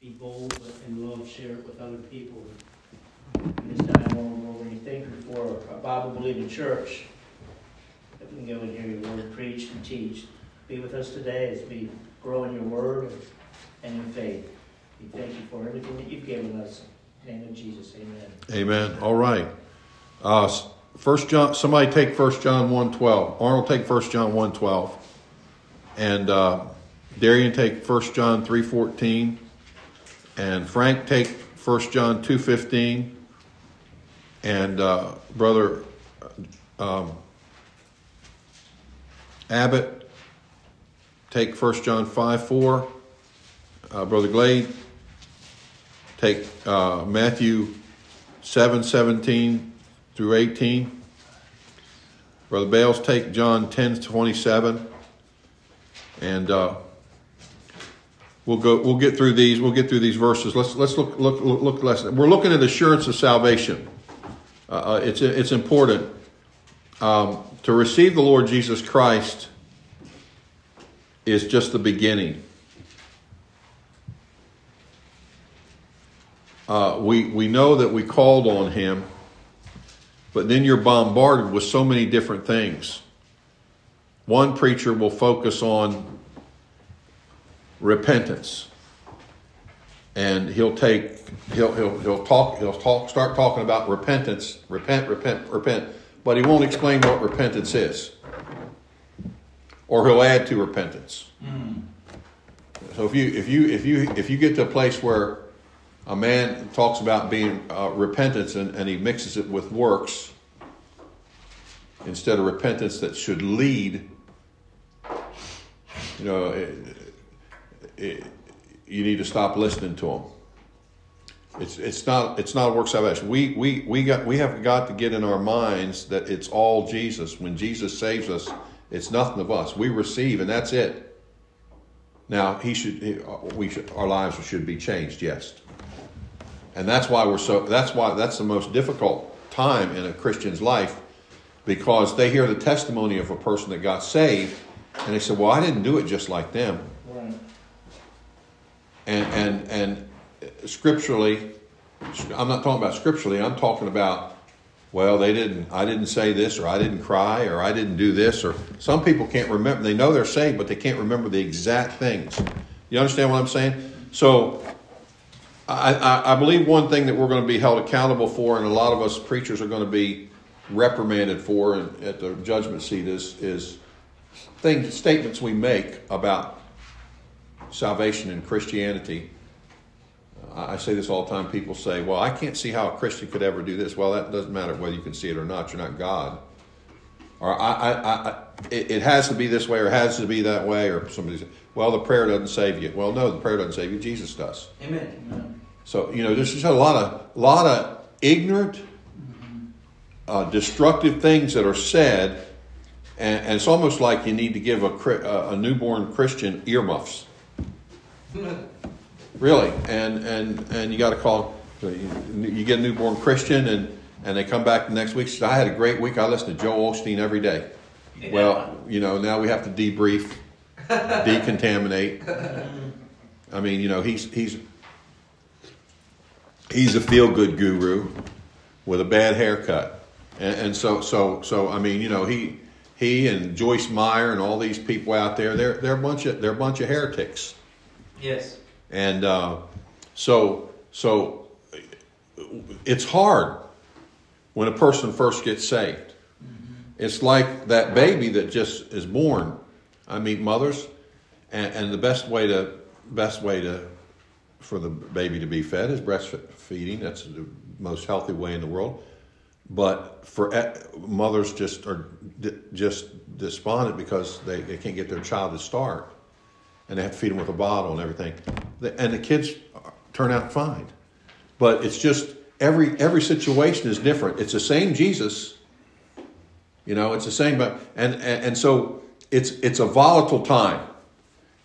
be bold and love, share it with other people. And this time, Lord, we thank you for a Bible believing church that we can go and hear your word preached and teach. Be with us today as we grow in your word and in faith. We thank you for everything that you've given us. In the name of Jesus, amen. Amen. All right. Uh, First John. Somebody take First John one twelve. Arnold take First John one twelve, and uh, Darian take First John three fourteen, and Frank take First John two fifteen, and uh, brother um, Abbott take First John five four. Uh, brother Glade take uh, Matthew seven seventeen through 18. Brother Bales, take John 10 27. And uh, we'll go. We'll get through these. We'll get through these verses. Let's let's look look look. look less. We're looking at assurance of salvation. Uh, uh, it's it's important um, to receive the Lord Jesus Christ. Is just the beginning. Uh, we we know that we called on Him but then you're bombarded with so many different things. One preacher will focus on repentance. And he'll take he'll he'll he'll talk he'll talk start talking about repentance, repent, repent, repent, but he won't explain what repentance is. Or he'll add to repentance. Mm. So if you if you if you if you get to a place where a man talks about being uh, repentance and, and he mixes it with works instead of repentance that should lead. You know, it, it, you need to stop listening to them. It's, it's not it's not a work salvation. We we we got we have got to get in our minds that it's all Jesus. When Jesus saves us, it's nothing of us. We receive, and that's it. Now he should uh, we should our lives should be changed. Yes. And that's why we're so that's why that's the most difficult time in a Christian's life because they hear the testimony of a person that got saved and they say, Well, I didn't do it just like them. Right. And and and scripturally I'm not talking about scripturally, I'm talking about well, they didn't I didn't say this or I didn't cry or I didn't do this or some people can't remember they know they're saved, but they can't remember the exact things. You understand what I'm saying? So I, I, believe one thing that we're going to be held accountable for, and a lot of us preachers are going to be reprimanded for at the judgment seat, is is things statements we make about salvation and Christianity. I say this all the time. People say, "Well, I can't see how a Christian could ever do this." Well, that doesn't matter whether you can see it or not. You're not God. Or I, I, I it, it, has to be this way, or it has to be that way, or somebody says, "Well, the prayer doesn't save you." Well, no, the prayer doesn't save you. Jesus does. Amen. Amen. So you know, there's just a lot of lot of ignorant, uh, destructive things that are said, and, and, it's almost like you need to give a a newborn Christian earmuffs. Really, and and and you got to call. You get a newborn Christian, and and they come back the next week. Says, I had a great week. I listen to Joel Osteen every day. Yeah. Well, you know, now we have to debrief, decontaminate. I mean, you know, he's he's he's a feel good guru with a bad haircut. And, and, so, so, so, I mean, you know, he, he and Joyce Meyer and all these people out there, they're, they're a bunch of, they're a bunch of heretics. Yes. And, uh, so, so it's hard when a person first gets saved. Mm-hmm. It's like that baby that just is born. I meet mothers, and, and the best way to, best way to, for the baby to be fed is breastfeeding. That's the most healthy way in the world. But for mothers, just are just despondent because they, they can't get their child to start, and they have to feed them with a bottle and everything. And the kids turn out fine, but it's just every every situation is different. It's the same Jesus, you know. It's the same, but and and, and so it's it's a volatile time,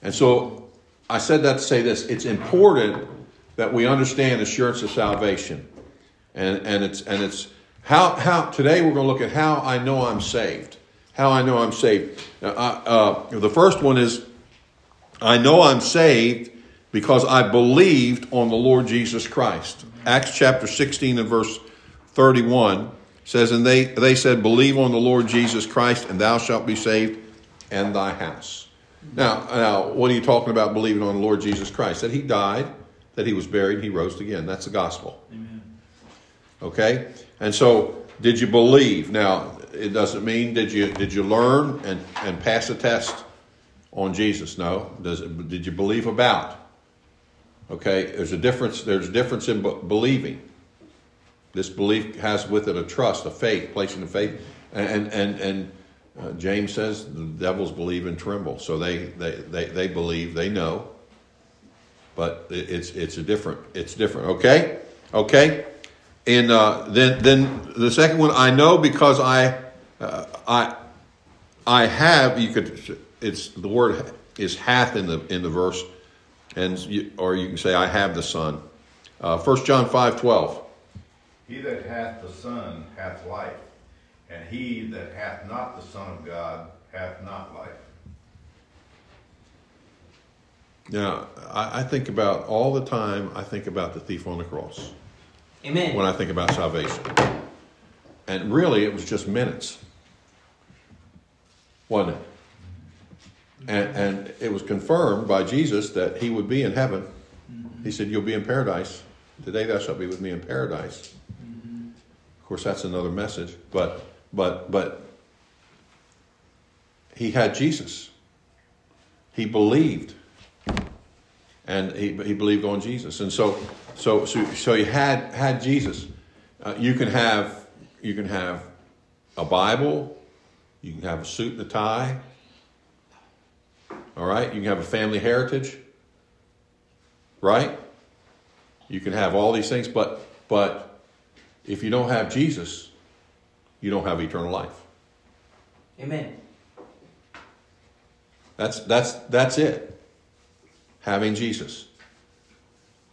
and so I said that to say this it's important that we understand assurance of salvation. And, and it's, and it's how, how, today we're going to look at how I know I'm saved. How I know I'm saved. Uh, the first one is I know I'm saved because I believed on the Lord Jesus Christ. Acts chapter 16 and verse 31 says, And they, they said, Believe on the Lord Jesus Christ, and thou shalt be saved, and thy house. Now, now, what are you talking about believing on the Lord Jesus Christ? That he died, that he was buried, he rose again. That's the gospel. Amen. Okay? And so, did you believe? Now, it doesn't mean did you did you learn and, and pass a test on Jesus? No. Does it, did you believe about? Okay, there's a difference. There's a difference in believing. This belief has with it a trust, a faith, placing the faith, and and and uh, James says the devils believe and tremble. So they they they, they believe, they know, but it's it's a different it's different. Okay, okay, and uh, then then the second one I know because I uh, I I have you could it's the word is hath in the in the verse and you, or you can say, I have the Son. Uh, 1 John 5 12. He that hath the Son hath life, and he that hath not the Son of God hath not life. Now, I, I think about all the time, I think about the thief on the cross Amen. when I think about salvation. And really, it was just minutes, wasn't it? And, and it was confirmed by Jesus that he would be in heaven. He said, You'll be in paradise. Today thou shalt be with me in paradise. Of course, that's another message. But but but he had Jesus. He believed. And he, he believed on Jesus. And so so so, so he had had Jesus. Uh, you can have you can have a Bible, you can have a suit and a tie, all right? You can have a family heritage, right? You can have all these things, but but if you don't have Jesus, you don't have eternal life. Amen. That's that's that's it. Having Jesus.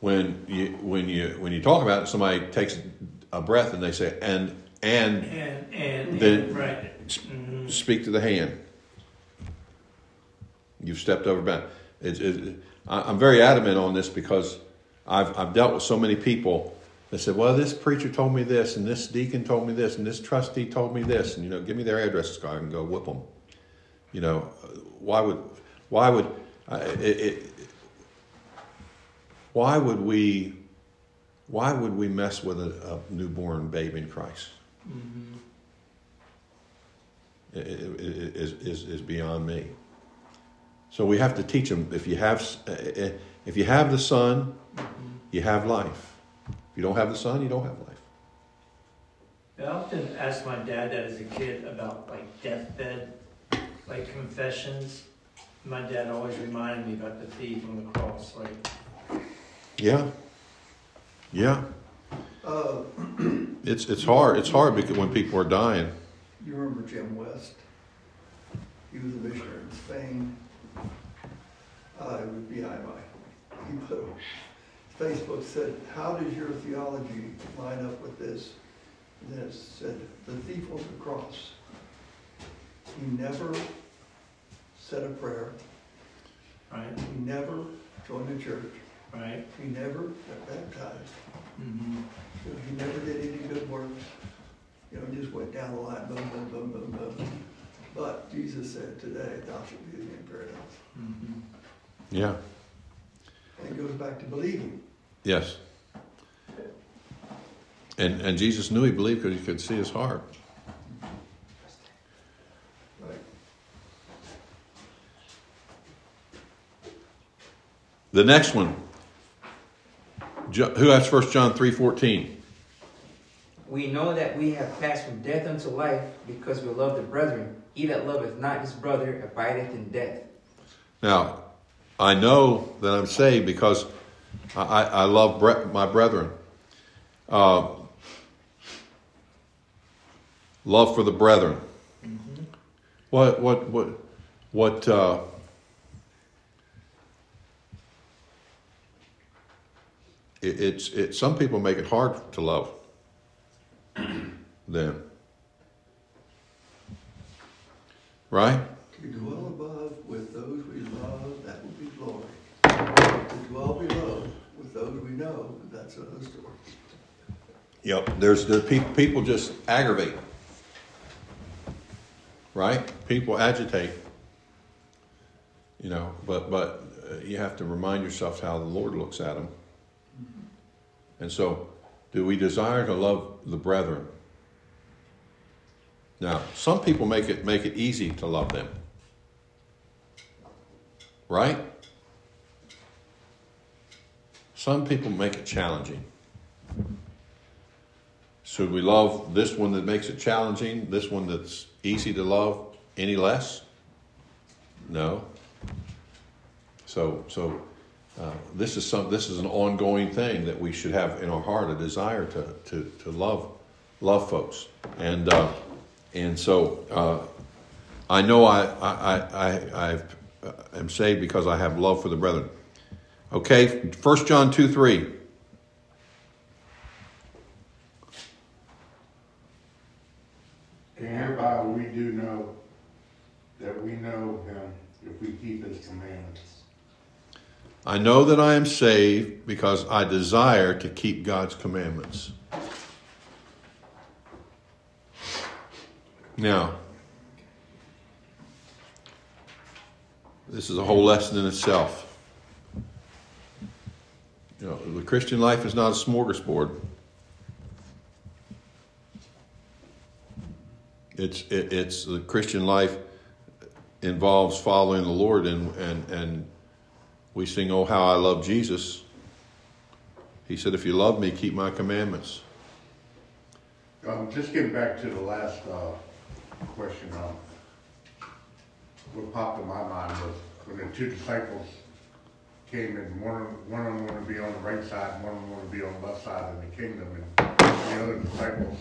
When you when you when you talk about it, somebody takes a breath and they say, and and And and, Then- right. Mhm. speak to the hand. You've stepped over bound. It's, it, I- I'm very adamant on this because I've, I've dealt with so many people that said, well, this preacher told me this, and this deacon told me this, and this trustee told me this, and, you know, give me their addresses, so I can go whip them. You know, why would, why would, uh, it, it, why would we, why would we mess with a, a newborn babe in Christ? i- i- i- is, is, is beyond me. So we have to teach them. If you have, if you have the Son, you have life. If you don't have the Son, you don't have life. I often asked my dad that as a kid about like deathbed, like confessions. My dad always reminded me about the thief on the cross. Like, Yeah, yeah. Uh, It's it's hard. It's hard because when people are dying. you remember Jim West? He was a missionary in Spain. Uh, it was BIMI. He put, Facebook said, how does your theology line up with this? And then it said, the thief on the cross. He never said a prayer. right, He never joined a church. right. He never got baptized. Mm-hmm. You know, He never did any good works. You know, just went down the line, boom, boom, boom, boom, boom. But Jesus said, today thou shalt be in paradise. Mm-hmm. Yeah. It goes back to believing. Yes. And and Jesus knew he believed because he could see his heart. Right. The next one. Jo- Who has First John three fourteen? We know that we have passed from death unto life because we love the brethren. He that loveth not his brother abideth in death. Now, I know that I'm saved because I, I, love bre- my brethren. Uh, love for the brethren. What what what what? Uh, it, it's it. Some people make it hard to love them. Right? Above with those we love, that would be glory. To dwell know, that's another story. Yep, there's the people. People just aggravate, right? People agitate. You know, but but uh, you have to remind yourself how the Lord looks at them. And so, do we desire to love the brethren? Now, some people make it make it easy to love them. Right? Some people make it challenging. Should we love this one that makes it challenging, this one that's easy to love any less? No. So, so uh, this is some. This is an ongoing thing that we should have in our heart a desire to to, to love love folks, and uh, and so uh, I know I I I I am saved because I have love for the brethren. Okay, First John two three. And hereby we do know that we know him if we keep his commandments. I know that I am saved because I desire to keep God's commandments. Now, this is a whole lesson in itself. You know, the Christian life is not a smorgasbord. It's it, it's the Christian life involves following the Lord and and and we sing, Oh, how I love Jesus. He said, If you love me, keep my commandments. Um, just getting back to the last uh, question, um, what popped in my mind was when the two disciples came and one, one of them wanted to be on the right side, and one of them wanted to be on the left side of the kingdom, and the other disciples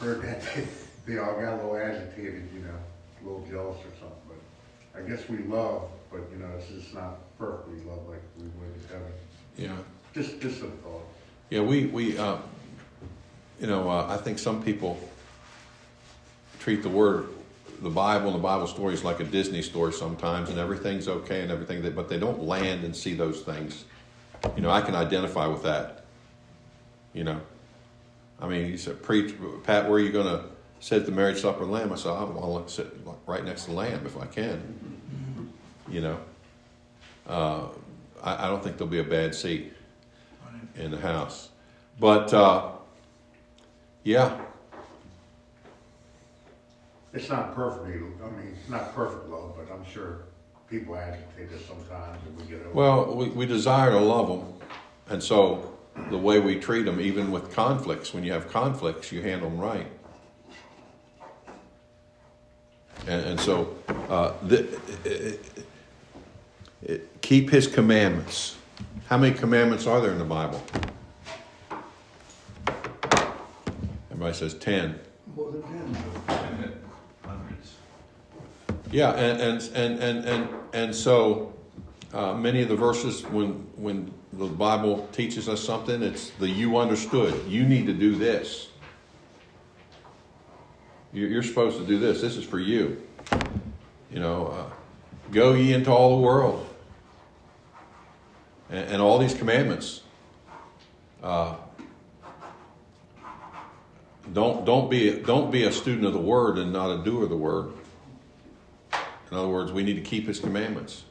heard that, they, they all got a little agitated, you know, a little jealous or something. But I guess we love, but you know, it's just not perfectly love like we would in heaven. Yeah. Just, just a thought. Yeah, we, we uh, you know, uh, I think some people treat the word, the Bible and the Bible story is like a Disney story sometimes, and everything's okay and everything, but they don't land and see those things. You know, I can identify with that. You know, I mean, he said, preach, Pat, where are you going to sit at the marriage supper of the Lamb? I said, I want to sit right next to the Lamb if I can. You know, uh, I, I, don't think there'll be a bad seat in the house. But uh, yeah. It's not perfect, I mean, it's not perfect love, but I'm sure people agitate us sometimes and we get over Well, we, we desire to love them. And so the way we treat them, even with conflicts, when you have conflicts, you handle them right. And, and so uh, the, it, it, it, keep his commandments. How many commandments are there in the Bible? Everybody says 10. More than 10. Yeah, and and and and and, and so uh, many of the verses when when the Bible teaches us something, it's the you understood. You need to do this. You're, supposed to do this. This is for you. You know, uh, go ye into all the world, and, and all these commandments. Uh, don't don't be don't be a student of the word and not a doer of the word. In other words, we need to keep His commandments.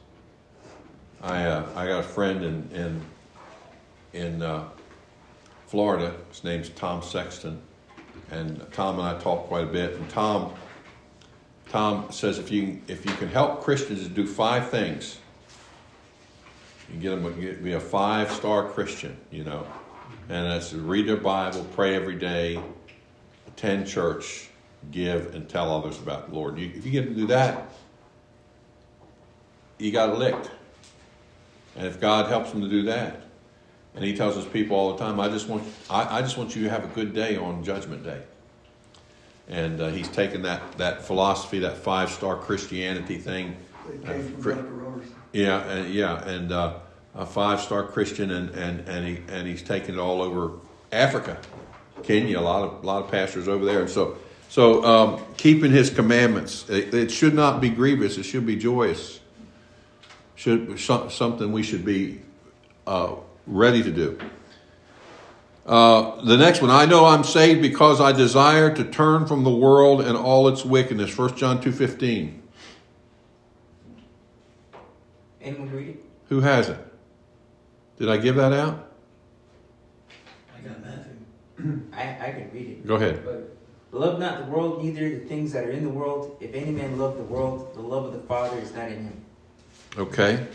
I uh, I got a friend in in in uh, Florida. His name's Tom Sexton, and Tom and I talk quite a bit. And Tom Tom says if you if you can help Christians do five things, you get them to be a five star Christian. You know, and that's read their Bible, pray every day, attend church, give, and tell others about the Lord. You, if you get to do that, you got licked. And if God helps him to do that, and He tells His people all the time, I just want I, I just want you to have a good day on Judgment Day. And uh, He's taken that that philosophy, that five star Christianity thing. Uh. Yeah, and yeah, and uh, a five star Christian, and, and, and he and he's taken it all over Africa, Kenya. A lot of a lot of pastors over there, and so so um, keeping His commandments. It, it, should not be grievous. It should be joyous. Should something we should be uh, ready to do. Uh, the next one, I know I'm saved because I desire to turn from the world and all its wickedness. 1 John 2.15. Anyone read it? Who has it? Did I give that out? I got nothing. I, I can read it. Go ahead. But love not the world, neither the things that are in the world. If any man love the world, the love of the Father is not in him. Okay.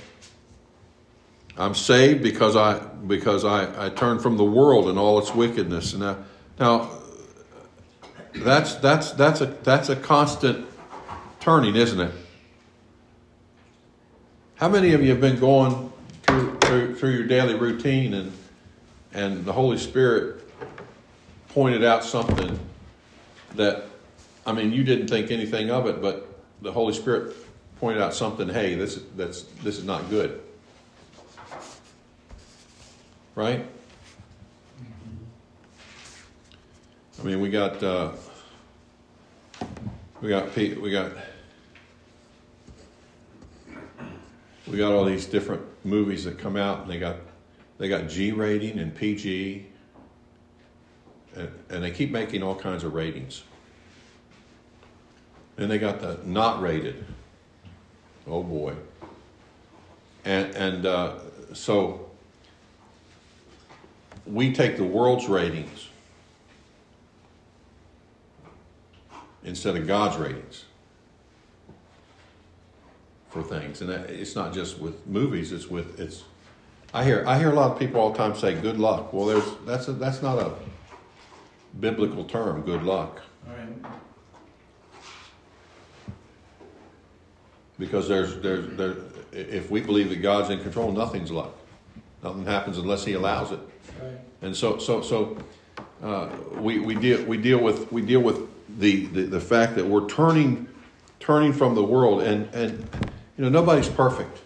I'm saved because I because I, I turn from the world and all its wickedness. And Now, now that's that's that's a that's a constant turning, isn't it? How many of you have been going through through, through your daily routine and and the Holy Spirit pointed out something that I mean you didn't think anything of it, but the Holy Spirit pointed out something, hey, this that's this is not good. Right? I mean, we got uh, we got we got we got all these different movies that come out, and they got they got G rating and PG, and, and they keep making all kinds of ratings. Then they got the not rated. Oh boy. And and uh, so we take the world's ratings instead of God's ratings for things, and it's not just with movies. It's with it's. I hear I hear a lot of people all the time say "good luck." Well, there's that's a, that's not a biblical term. Good luck. All right. Because there's there's there if we believe that God's in control, nothing's luck. Nothing happens unless He allows it. Right. And so so so uh, we we deal we deal with we deal with the, the the fact that we're turning turning from the world and and you know nobody's perfect.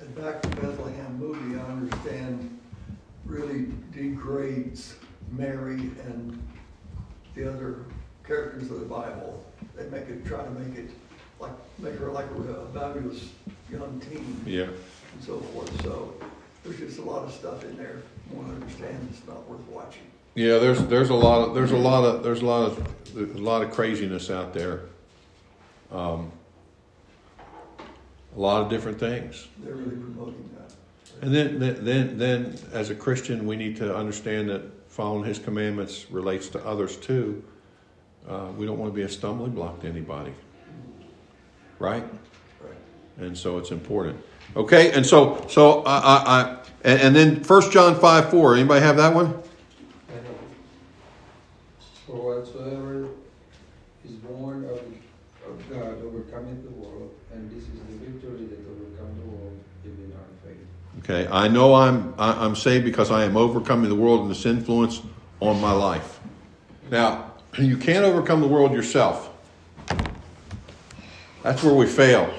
And back to Bethlehem movie, I understand really degrades Mary and the other characters of the Bible. They make it, try to make it like, make her like a fabulous young teen Yeah. and so forth. So there's just a lot of stuff in there. One understand it's not worth watching. Yeah, there's there's a lot of there's a lot of there's a lot of a lot of craziness out there. Um, a lot of different things. They're really promoting that. And then, then, then, then, as a Christian, we need to understand that following His commandments relates to others too. Uh, we don't want to be a stumbling block to anybody, right? Right. And so it's important. Okay, and so, so I, I, I and, and then First John five four. Anybody have that one? For whatsoever is born of, of God overcometh the world, and this is the victory that overcome the world, even our faith. Okay, I know I'm I, I'm saved because I am overcoming the world and its influence on my life. Now, you can't overcome the world yourself. That's where we fail.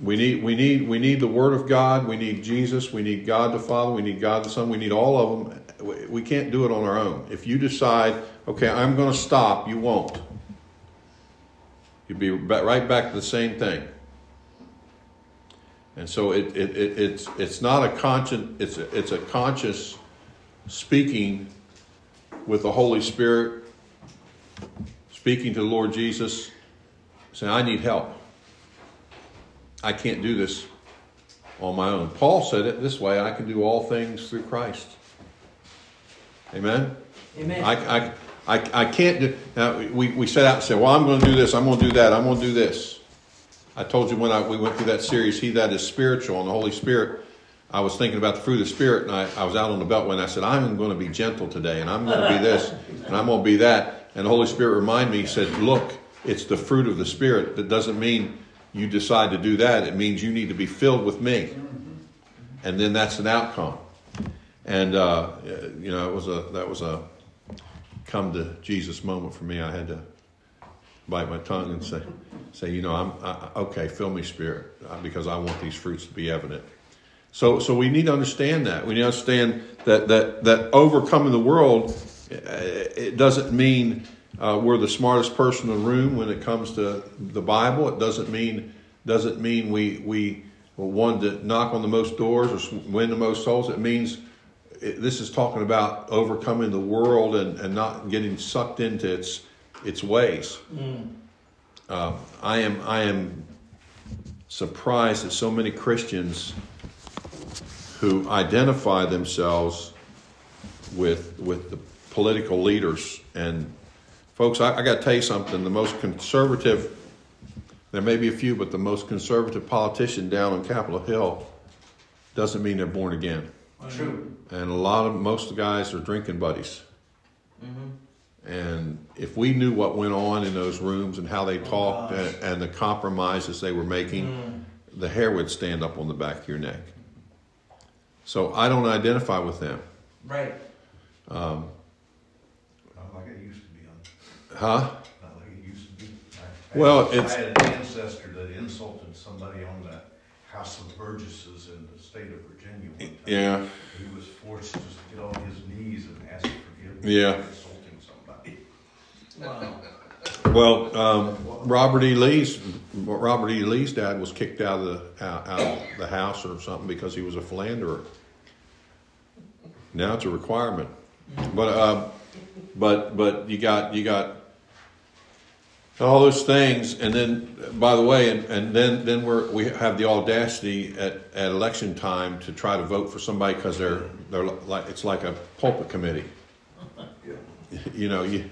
We need we need we need the Word of God. We need Jesus. We need God the Father. We need God the Son. We need all of them. We- can't do it on our own. If you decide, okay, I'm going to stop, you won't. You'd be right back to the same thing. And so it, it, it, it's, it's not a conscious, it's a, it's a conscious speaking with the Holy Spirit, speaking to the Lord Jesus, saying, I need help. I can't do this on my own. Paul said it this way I can do all things through Christ. Amen? Amen. I, I, I, I can't do, now we, we set out and said, well, I'm going to do this, I'm going to do that, I'm going to do this. I told you when I, we went through that series, He That Is Spiritual and the Holy Spirit, I was thinking about the fruit of the Spirit, and I, I was out on the beltway, and I said, I'm going to be gentle today, and I'm going to be this, and I'm going to be that. And the Holy Spirit reminded me, He said, Look, it's the fruit of the Spirit. That doesn't mean you decide to do that, it means you need to be filled with me. And then that's an outcome. And, uh, you know, it was a, that was a come to Jesus moment for me. I had to bite my tongue and say, say, you know, I'm I, okay. Fill me, Spirit, because I want these fruits to be evident. So, so we need to understand that. We need to understand that that that overcoming the world, uh, it doesn't mean uh, we're the smartest person in the room when it comes to the Bible. It doesn't mean doesn't mean we we one to knock on the most doors or win the most souls. It means it, this is talking about overcoming the world and, and not getting sucked into its its ways. Uh, I am I am surprised that so many Christians who identify themselves with with the political leaders and folks. I, I got to tell you something. The most conservative, there may be a few, but the most conservative politician down on Capitol Hill doesn't mean they're born again. True. And a lot of most of the guys are drinking buddies. Mm-hmm. And if we knew what went on in those rooms and how they talked and, and the compromises they were making, the hair would stand up on the back of your neck. So I don't identify with them. Right. Not like it used to be. Huh? not like it used to be. I, Well, I, it's- I had an ancestor that insulted somebody on the House of Burgesses in the state of Virginia. One time. Yeah. He was forced to just get on his knees and ask forgiveness Yeah. for insulting somebody. Wow. Well, um, Robert E. Lee's Robert E. Lee's dad was kicked out of the out, out of the house or something because he was a philanderer. Now it's a requirement, but uh, but but you got you got all those things, and then by the way, and, and then then we're we have the audacity at, at election time to try to vote for somebody because they're they're like it's like a pulpit committee. Yeah. You know you.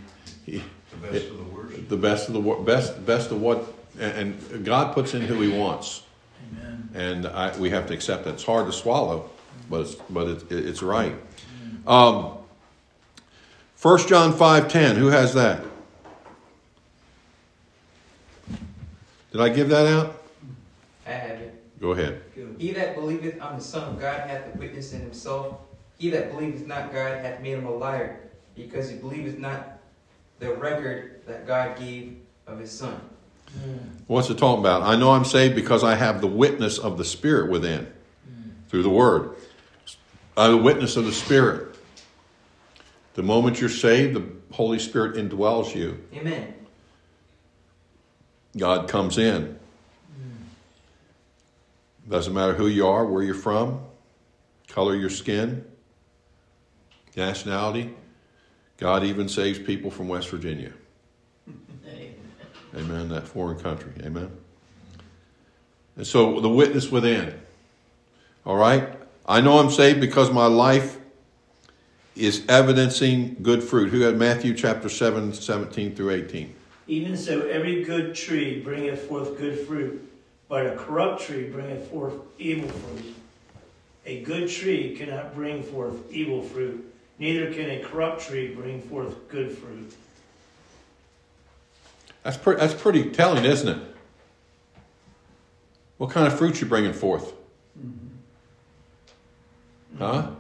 you The best of the worst. the best of the wor- best best of what and and God puts in who He wants, Amen. and I, we have to accept that. It's hard to swallow, but it's, but it, it, it's right. Um, 1 John five ten. Who has that? Did I give that out? I have it. Go ahead. He that believeth on the Son of God hath a witness in himself. He that believeth not God hath made him a liar, because he believeth not the record that God gave of his Son. What's it talking about? I know I'm saved because I have the witness of the Spirit within through the Word. I'm the witness of the Spirit. The moment you're saved, the Holy Spirit indwells you. Amen. God comes in. Doesn't matter who you are, where you're from, color your skin, nationality. God even saves people from West Virginia. Amen. That foreign country. Amen. And so the witness within. All right. I know I'm saved because my life is evidencing good fruit. Who had Matthew chapter 7, 17 through 18? Even so, every good tree bringeth forth good fruit, but a corrupt tree bringeth forth evil fruit. A good tree cannot bring forth evil fruit, neither can a corrupt tree bring forth good fruit. That's, pre- that's pretty telling, isn't it? What kind of fruit you bringing forth? Mm-hmm. Huh?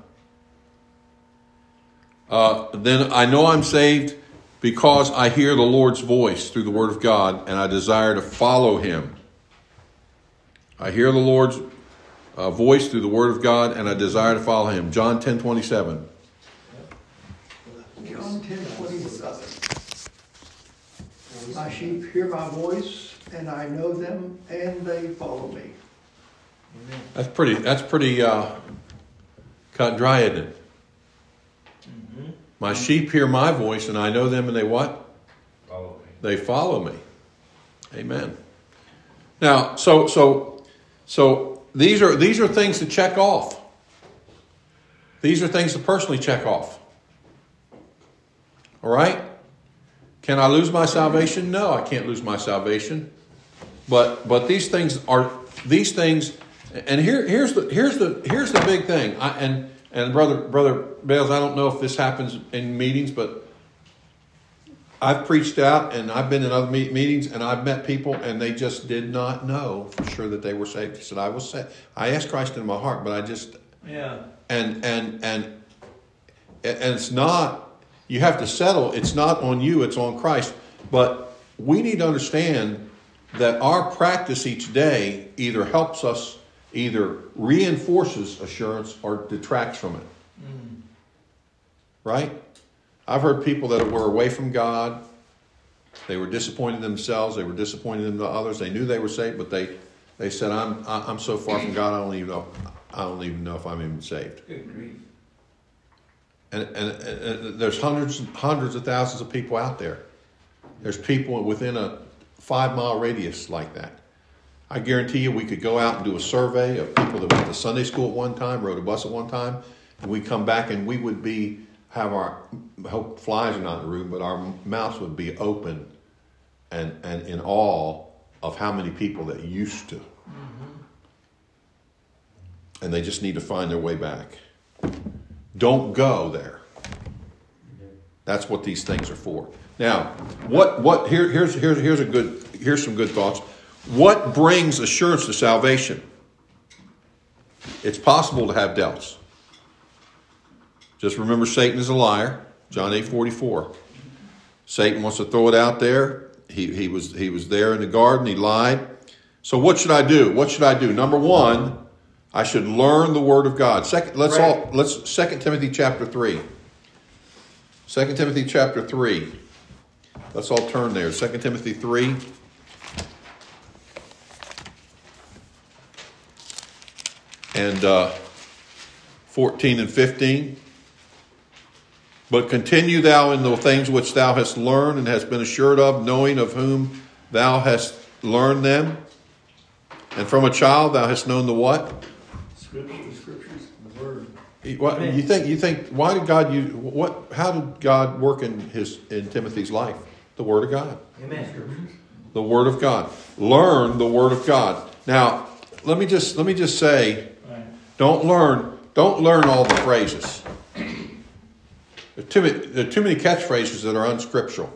Uh, then I know I'm saved because I hear the Lord's voice through the Word of God, and I desire to follow Him. I hear the Lord's uh, voice through the Word of God, and I desire to follow Him. John ten twenty seven. John ten twenty-seven. My sheep hear my voice, and I know them, and they follow me. That's pretty. That's pretty uh, cut and dry, isn't it? My sheep hear my voice, and I know them, and they what? Follow me. They follow me. Amen. Now, so so so these are these are things to check off. These are things to personally check off. All right. Can I lose my salvation? No, I can't lose my salvation. But but these things are these things, and here here's the here's the here's the big thing. I, and and brother brother Bales, I don't know if this happens in meetings, but I've preached out and I've been in other meet, meetings and I've met people and they just did not know for sure that they were saved. He said, "I was saved. I asked Christ in my heart, but I just Yeah. and and and and it's not you have to settle it's not on you it's on christ but we need to understand that our practice each day either helps us either reinforces assurance or detracts from it mm. right i've heard people that were away from god they were disappointed in themselves they were disappointed in the others they knew they were saved but they They said, "I'm I- I'm so far from God, I don't even know I don't even know if I'm even saved." Good grief. And, and, and, and there's hundreds and hundreds of thousands of people out there. There's people within a five mile radius like that. I guarantee you, we could go out and do a survey of people that went to Sunday school at one time, rode a bus at one time, and we come back and we would be have our hope flies are not in the room, but our mouths would be open and and in awe of how many people that used to, mm-hmm. and they just need to find their way back. Don't go there. That's what these things are for. Now, what what here here's here's here's a good here's some good thoughts. What brings assurance to salvation? It's possible to have doubts. Just remember Satan is a liar. John 8 44. Satan wants to throw it out there. He, he was he was there in the garden, he lied. So what should I do? What should I do? Number one, I should learn the word of God. Second, let's Right. all let's Second Timothy chapter three. Second Timothy chapter three. Let's all turn there. Second Timothy three. And uh, 14 and 15. But continue thou in the things which thou hast learned and hast been assured of, knowing of whom thou hast learned them. And from a child thou hast known the what? Scripture, scriptures, the word. What you think? You think? Why did God use? What? How did God work in his in Timothy's life? The Word of God. Amen. The Word of God. Learn the Word of God. Now, let me just let me just say? Don't learn don't learn all the phrases. There are too many, there are too many catchphrases that are unscriptural.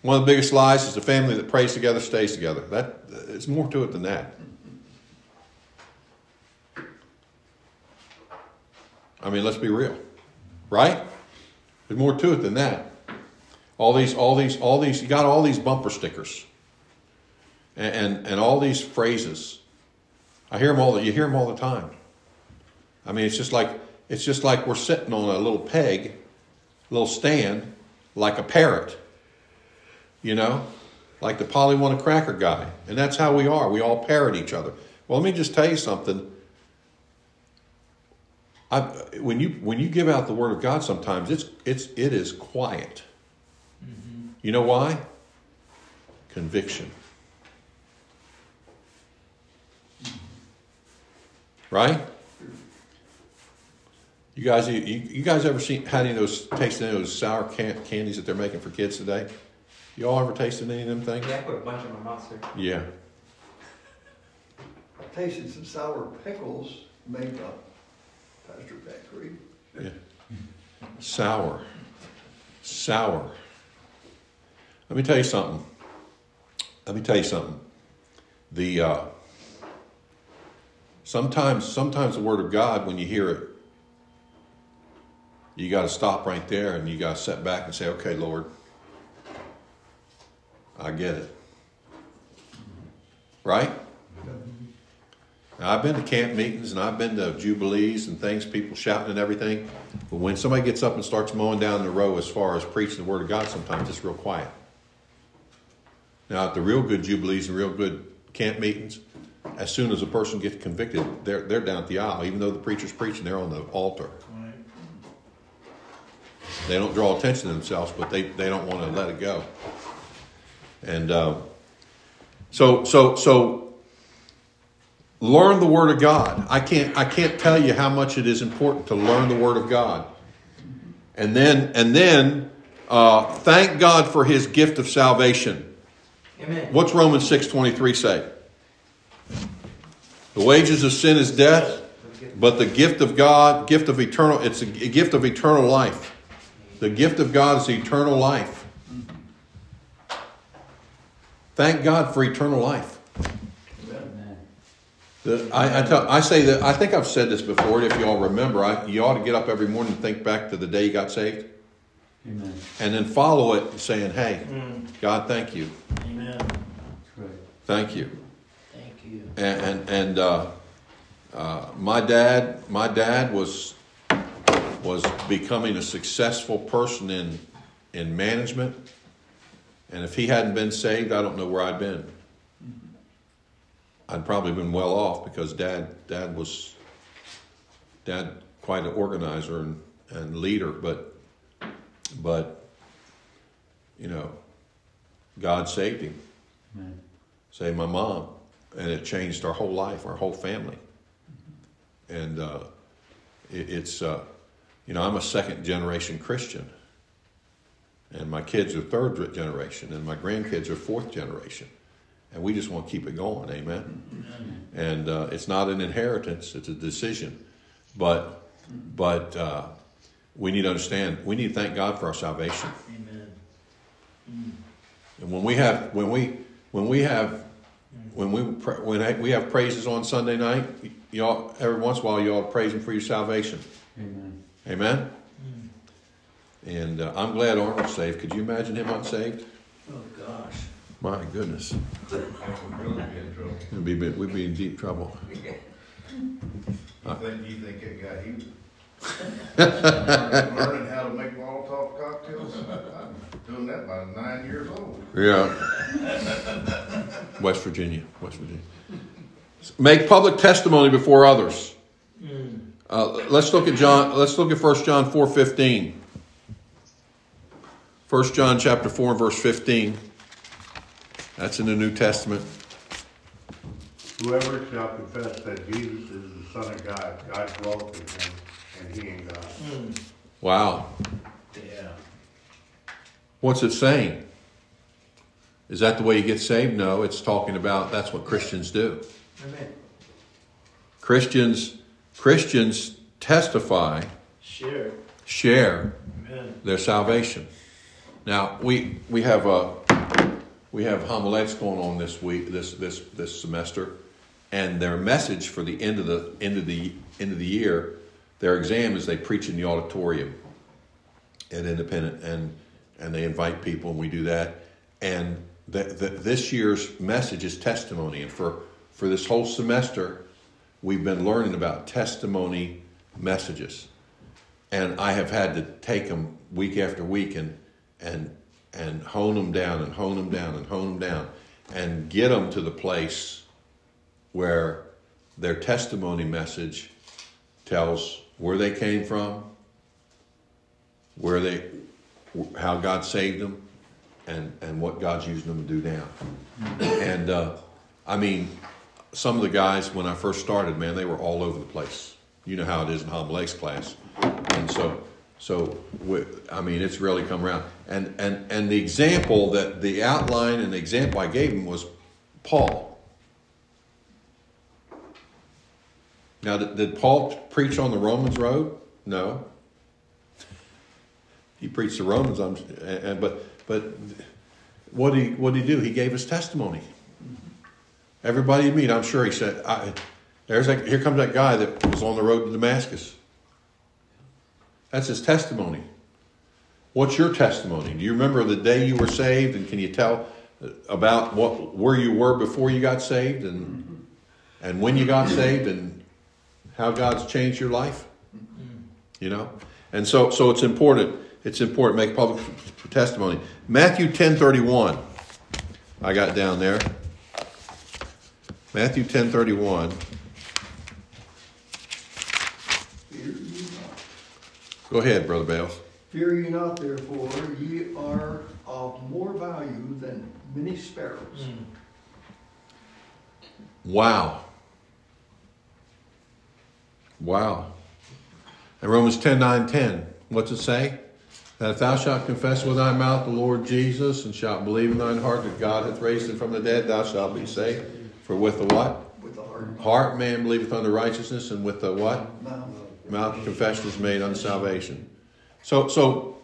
One of the biggest lies is the family that prays together stays together. That it's more to it than that. I mean, let's be real, right? There's more to it than that. All these, all these, all these. You got all these bumper stickers, and and, and all these phrases. I hear them all. You hear them all the time. I mean, it's just like it's just like we're sitting on a little peg, little stand, like a parrot. You know, like the Polly want a cracker guy, and that's how we are. We all parrot each other. Well, let me just tell you something. I, when you when you give out the word of God, sometimes it's it's it is quiet. Mm-hmm. You know why? Conviction. Right? You guys, you, you guys ever seen had any of those tasted any of those sour can, candies that they're making for kids today? You all ever tasted any of them things? Yeah, I put a bunch in my mouth, sir. Yeah. I tasted some sour pickles made up Pastor Pat Creed. Sour. Sour. Let me tell you something. Let me tell you something. The uh, sometimes sometimes the word of God, when you hear it, you got to stop right there and you got to set back and say, "Okay, Lord, I get it." Right? Now, I've been to camp meetings and I've been to jubilees and things, people shouting and everything. But when somebody gets up and starts mowing down the row as far as preaching the word of God, sometimes it's real quiet. Now, at the real good jubilees and real good camp meetings, as soon as a person gets convicted, they're, they're down at the aisle. Even though the preacher's preaching, they're on the altar. Right. They don't draw attention to themselves, but they, they don't want to let it go. And uh, so so so learn the Word of God. I can't I can't tell you how much it is important to learn the Word of God. And then and then uh, thank God for His gift of salvation. Amen. What's Romans six twenty three say? The wages of sin is death, but the gift of God, gift of eternal, it's a gift of eternal life. The gift of God is eternal life. Thank God for eternal life. The, I, I, tell, I say that I think I've said this before. If you all remember, I, you ought to get up every morning and think back to the day you got saved, Amen. and then follow it, saying, "Hey, Mm, God, thank you, amen. That's right. thank you." You. and and, and uh, uh, my dad my dad was was becoming a successful person in in management and if he hadn't been saved I don't know where I'd been I'd probably been well off because dad dad was dad quite an organizer and, and leader, but but you know, God saved him, Amen. saved my mom, and it changed our whole life, our whole family. And uh, it, it's uh, you know, I'm a second generation Christian. And my kids are third generation, and my grandkids are fourth generation. And we just want to keep it going, amen? And uh, it's not an inheritance, it's a decision. But, but uh, we need to understand, we need to thank God for our salvation. Amen. And when we have, when we, when we have, when we, pra- when we have praises on Sunday night, y'all, every once in a while, y'all praise Him for your salvation. Amen. Amen? And uh, I'm glad Arnold's saved. Could you imagine him unsaved? Oh, gosh. My goodness. Would be in trouble. We'd be, in deep trouble. You think, you think guy, he learning how to make Molotov cocktails? I'm doing that by nine years old. Yeah. West Virginia. West Virginia. Make public testimony before others. Uh, let's look at John. Let's look at 1 John four fifteen. 1 John chapter four and verse fifteen. That's in the New Testament. Whoever shall confess that Jesus is the Son of God, God dwelleth in him, and he in God. Wow. Yeah. What's it saying? Is that the way you get saved? No, it's talking about that's what Christians do. Amen. Christians Christians testify, Sure. share Amen. their salvation. Now we we have uh, we have homiletics going on this week this this this semester, and their message for the end of the end of the end of the year, their exam is they preach in the auditorium at Independent, and and they invite people, and we do that. And the, the, this year's message is testimony, and for for this whole semester, we've been learning about testimony messages and I have had to take them week after week and and and hone them down and hone them down and hone them down and get them to the place where their testimony message tells where they came from, where they how God saved them, and and what God's using them to do now. And uh, I mean, some of the guys when I first started, man, they were all over the place. You know how it is in homiletics class, and so so we, I mean, it's really come around. And and and the example that the outline and the example I gave him was Paul. Now, did, Paul preach on the Romans road? No. He preached the Romans, on, but but what did he what did he do? He gave his testimony. Everybody you meet, I'm sure he said, I, "There's that, here comes that guy that was on the road to Damascus." That's his testimony. What's your testimony? Do you remember the day you were saved, and can you tell about what where you were before you got saved, and and when you got saved, and how God's changed your life? You know, and so so it's important. It's important make public testimony. Matthew ten thirty one. I got down there. Matthew ten thirty one. Fear ye not. Go ahead, brother Bales. Fear ye not, therefore, ye are of more value than many sparrows. Mm. Wow. Wow. And Romans 10 9 10. What's it say? That if thou shalt confess with thy mouth the Lord Jesus and shalt believe in thine heart that God hath raised him from the dead, thou shalt be saved. For with the what? With the heart, Heart man believeth unto righteousness, and with the what? mouth. Mouth confession is made unto salvation. So, so,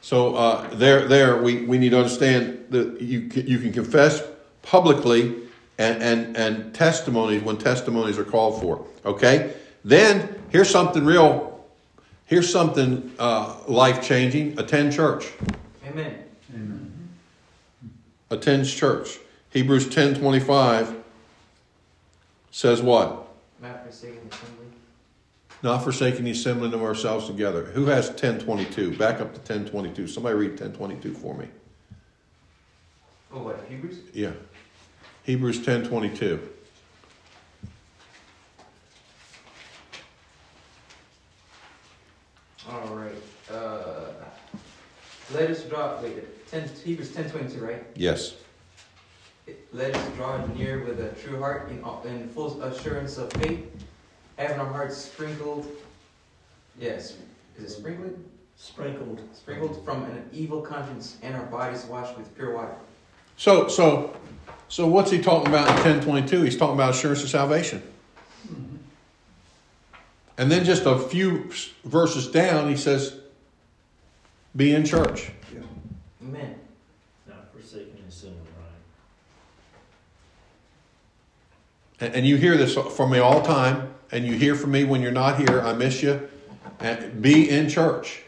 so uh, there, there, we, we need to understand that you can, you can confess publicly and, and, and testimonies when testimonies are called for. Okay? Then, here's something real, here's something uh, life changing. Attend church. Amen. Amen. Attends church. Hebrews ten twenty five says what? Not forsaking the assembly. Not forsaking the assembling of ourselves together. Who has ten twenty two? Back up to ten twenty two. Somebody read ten twenty two for me. Oh, what? Hebrews? Yeah. Hebrews ten twenty two. Let us draw, wait, 10, Hebrews ten twenty two, right? Yes. Let us draw near with a true heart in, in full assurance of faith, having our hearts sprinkled. Yes, is it sprinkled? Sprinkled. Sprinkled from an evil conscience and our bodies washed with pure water. So so so what's he talking about in ten twenty two? He's talking about assurance of salvation. Mm-hmm. And then just a few verses down, he says, "Be in church." Yeah. Amen. Not forsaking his sin, right? And, and you hear this from me all the time, and you hear from me when you're not here. I miss you. And be in church.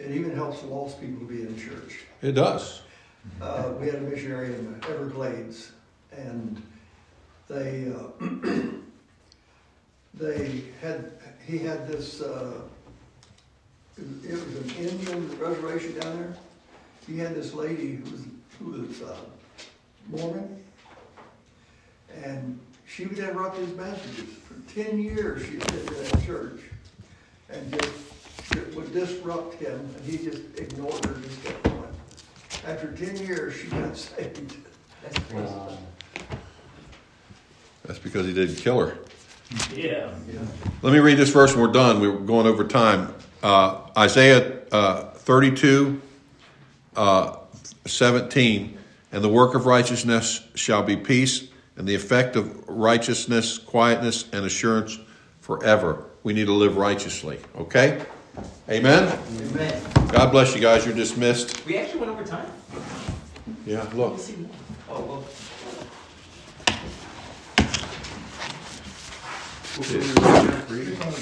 It even helps lost people to be in church. It does. Uh, we had a missionary in the Everglades, and they uh, they had he had this. Uh, it was an Indian reservation down there. He had this lady who was who was uh, Mormon, and she would interrupt his messages for ten years. She was in that church, and just it would disrupt him, and he just ignored her, and just kept going. After ten years, she got saved. That's crazy. That's because he didn't kill her. Yeah. Yeah. Let me read this verse and we're done. We're going over time. Uh, Isaiah uh, 32, uh, 17. And the work of righteousness shall be peace, and the effect of righteousness, quietness, and assurance forever. We need to live righteously. Okay? Amen? Amen. God bless you guys. You're dismissed. We actually went over time. Yeah, look. Let's see more. Oh, well. It's only